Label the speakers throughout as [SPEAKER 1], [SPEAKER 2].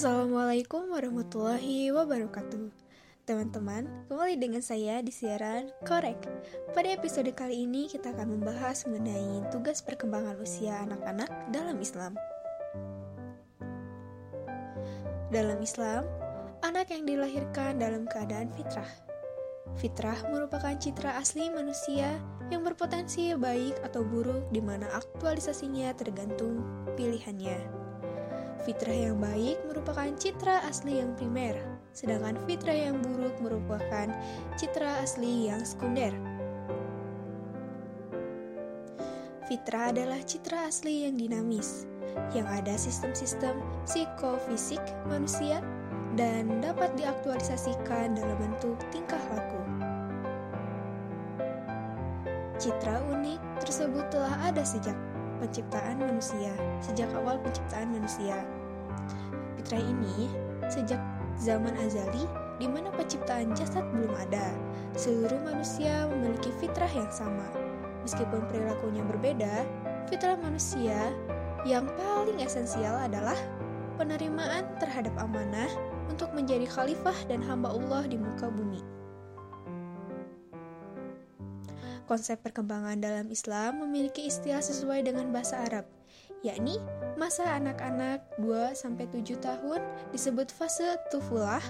[SPEAKER 1] Assalamualaikum warahmatullahi wabarakatuh. Teman-teman, kembali dengan saya di siaran Korek. Pada episode kali ini kita akan membahas mengenai tugas perkembangan usia anak-anak dalam Islam. Dalam Islam, anak yang dilahirkan dalam keadaan fitrah. Fitrah merupakan citra asli manusia yang berpotensi baik atau buruk di mana aktualisasinya tergantung pilihannya. Fitrah yang baik merupakan citra asli yang primer, sedangkan fitrah yang buruk merupakan citra asli yang sekunder. Fitrah adalah citra asli yang dinamis, yang ada sistem-sistem psikofisik manusia dan dapat diaktualisasikan dalam bentuk tingkah laku. Citra unik tersebut telah ada sejak penciptaan manusia, sejak awal penciptaan manusia. Fitrah ini sejak zaman azali di mana penciptaan jasad belum ada. Seluruh manusia memiliki fitrah yang sama. Meskipun perilakunya berbeda, fitrah manusia yang paling esensial adalah penerimaan terhadap amanah untuk menjadi khalifah dan hamba Allah di muka bumi. Konsep perkembangan dalam Islam memiliki istilah sesuai dengan bahasa Arab, yakni masa anak-anak 2-7 tahun disebut fase tufulah.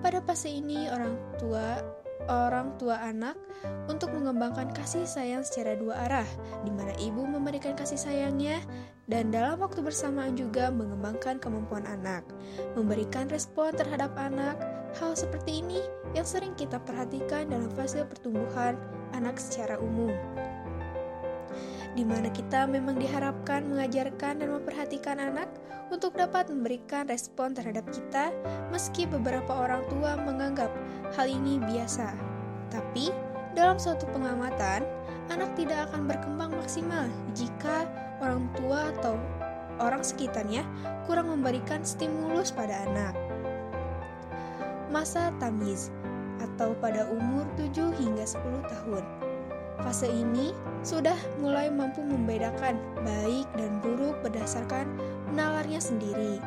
[SPEAKER 1] Pada fase ini orang tua orang tua anak untuk mengembangkan kasih sayang secara dua arah, di mana ibu memberikan kasih sayangnya dan dalam waktu bersamaan juga mengembangkan kemampuan anak, memberikan respon terhadap anak. Hal seperti ini yang sering kita perhatikan dalam fase pertumbuhan anak secara umum di mana kita memang diharapkan mengajarkan dan memperhatikan anak untuk dapat memberikan respon terhadap kita, meski beberapa orang tua menganggap hal ini biasa. Tapi, dalam suatu pengamatan, anak tidak akan berkembang maksimal jika orang tua atau orang sekitarnya kurang memberikan stimulus pada anak. Masa tamiz atau pada umur 7 hingga 10 tahun. Fase ini sudah mulai mampu membedakan baik dan buruk berdasarkan nalarnya sendiri.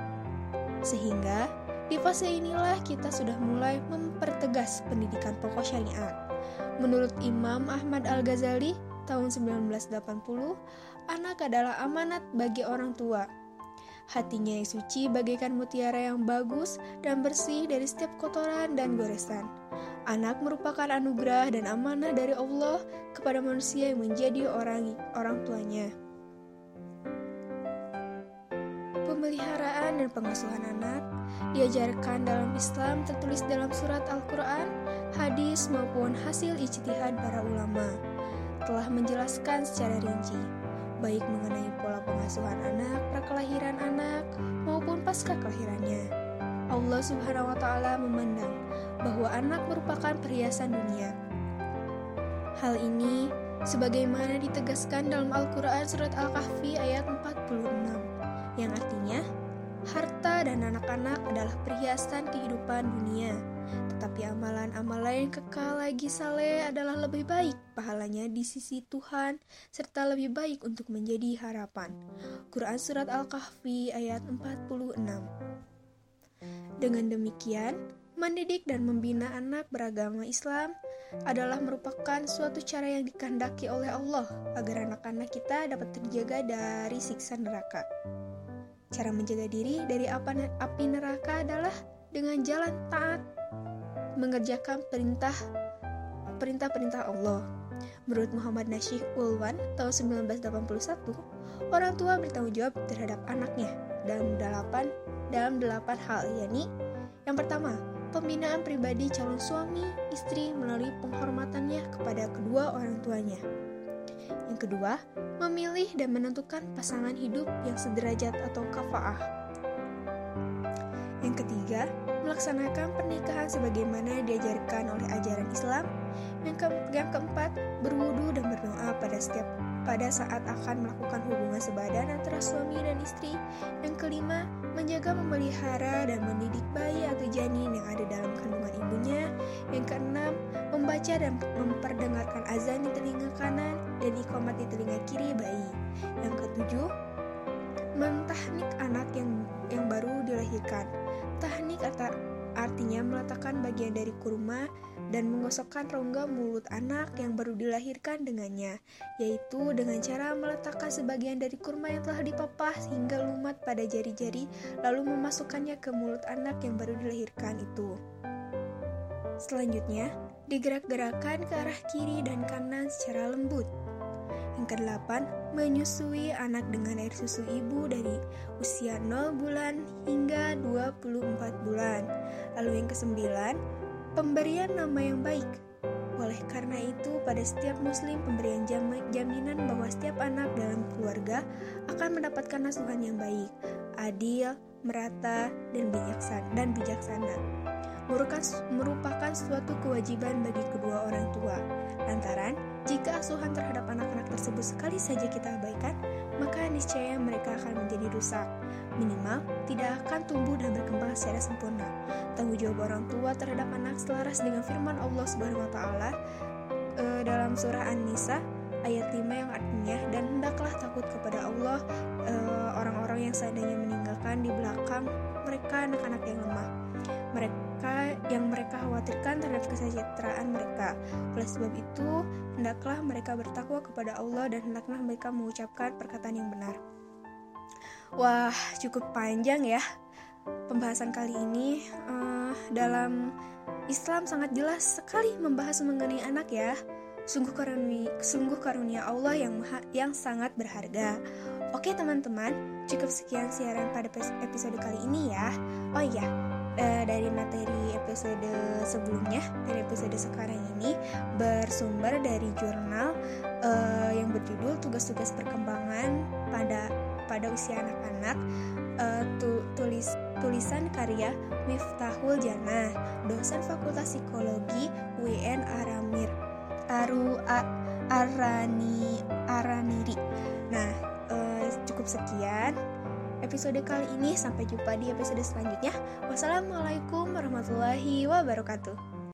[SPEAKER 1] Sehingga di fase inilah kita sudah mulai mempertegas pendidikan pokok syariat. Menurut Imam Ahmad Al-Ghazali tahun 1980, anak adalah amanat bagi orang tua Hatinya yang suci bagaikan mutiara yang bagus dan bersih dari setiap kotoran dan goresan. Anak merupakan anugerah dan amanah dari Allah kepada manusia yang menjadi orang orang tuanya. Pemeliharaan dan pengasuhan anak diajarkan dalam Islam tertulis dalam surat Al-Quran, hadis maupun hasil ijtihad para ulama telah menjelaskan secara rinci baik mengenai pola pengasuhan anak, prakelahiran anak, maupun pasca kelahirannya. Allah Subhanahu wa Ta'ala memandang bahwa anak merupakan perhiasan dunia. Hal ini sebagaimana ditegaskan dalam Al-Quran Surat Al-Kahfi ayat 46, yang artinya harta dan anak-anak adalah perhiasan kehidupan dunia tetapi amalan-amalan yang kekal lagi saleh adalah lebih baik pahalanya di sisi Tuhan serta lebih baik untuk menjadi harapan. Quran Surat Al-Kahfi ayat 46 Dengan demikian, mendidik dan membina anak beragama Islam adalah merupakan suatu cara yang dikehendaki oleh Allah agar anak-anak kita dapat terjaga dari siksa neraka. Cara menjaga diri dari api neraka adalah dengan jalan taat mengerjakan perintah perintah-perintah Allah. Menurut Muhammad Nasyih Ulwan tahun 1981, orang tua bertanggung jawab terhadap anaknya dalam delapan dalam delapan hal, yakni yang pertama, pembinaan pribadi calon suami istri melalui penghormatannya kepada kedua orang tuanya. Yang kedua, memilih dan menentukan pasangan hidup yang sederajat atau kafaah. Yang ketiga, melaksanakan pernikahan sebagaimana diajarkan oleh ajaran Islam. Yang, ke yang keempat, berwudu dan berdoa pada setiap pada saat akan melakukan hubungan sebadan antara suami dan istri. Yang kelima, menjaga, memelihara, dan mendidik bayi atau janin yang ada dalam kandungan ibunya. Yang keenam, membaca dan memperdengarkan azan di telinga kanan dan ikomat di telinga kiri bayi. Yang ketujuh, mentahnik anak yang yang baru dilahirkan tahnik artinya meletakkan bagian dari kurma dan menggosokkan rongga mulut anak yang baru dilahirkan dengannya, yaitu dengan cara meletakkan sebagian dari kurma yang telah dipapah hingga lumat pada jari-jari, lalu memasukkannya ke mulut anak yang baru dilahirkan itu. Selanjutnya, digerak-gerakan ke arah kiri dan kanan secara lembut. Yang kedelapan, menyusui anak dengan air susu ibu dari usia 0 bulan hingga 24 bulan. Lalu yang kesembilan, pemberian nama yang baik. Oleh karena itu, pada setiap muslim pemberian jam jaminan bahwa setiap anak dalam keluarga akan mendapatkan asuhan yang baik, adil, merata, dan bijaksana. Dan bijaksana merupakan suatu kewajiban bagi kedua orang tua. Lantaran, jika asuhan terhadap anak-anak tersebut sekali saja kita abaikan, maka niscaya mereka akan menjadi rusak. Minimal, tidak akan tumbuh dan berkembang secara sempurna. Tanggung jawab orang tua terhadap anak selaras dengan firman Allah Subhanahu wa taala uh, dalam surah An-Nisa ayat 5 yang artinya dan hendaklah takut kepada Allah eh, orang-orang yang seandainya meninggalkan di belakang mereka anak-anak yang lemah mereka yang mereka khawatirkan terhadap kesejahteraan mereka. Oleh sebab itu, hendaklah mereka bertakwa kepada Allah dan hendaklah mereka mengucapkan perkataan yang benar. Wah, cukup panjang ya pembahasan kali ini. Uh, dalam Islam sangat jelas sekali membahas mengenai anak ya. Sungguh karunia, sungguh karunia Allah yang maha, yang sangat berharga. Oke teman-teman, cukup sekian siaran pada episode kali ini ya. Oh iya, uh, dari materi episode sebelumnya dari episode sekarang ini bersumber dari jurnal uh, yang berjudul tugas-tugas perkembangan pada pada usia anak-anak. Uh, tu, tulis tulisan karya Miftahul Jannah dosen Fakultas Psikologi UIN Aramir Aru A, Arani Araniri. Nah uh, cukup sekian episode kali ini. Sampai jumpa di episode selanjutnya. Wassalamualaikum warahmatullahi wabarakatuh.